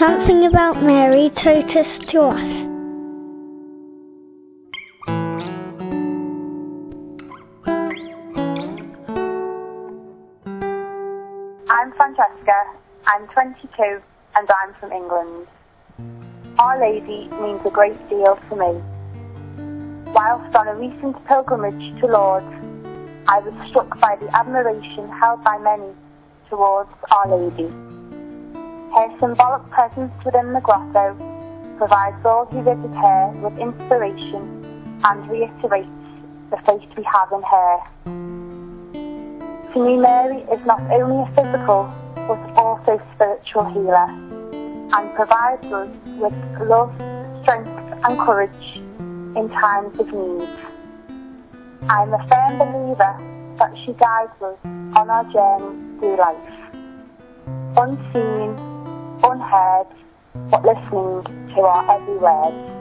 Something about Mary Totus2us. I'm Francesca, I'm 22 and I'm from England. Our Lady means a great deal to me. Whilst on a recent pilgrimage to Lourdes, I was struck by the admiration held by many towards Our Lady. Her symbolic presence within the grotto provides all who visit her with inspiration and reiterates the faith we have in her. To me, Mary is not only a physical but also spiritual healer and provides us with love, strength and courage in times of need. I am a firm believer that she guides us on our journey through life. Unseen, but listening to our every word.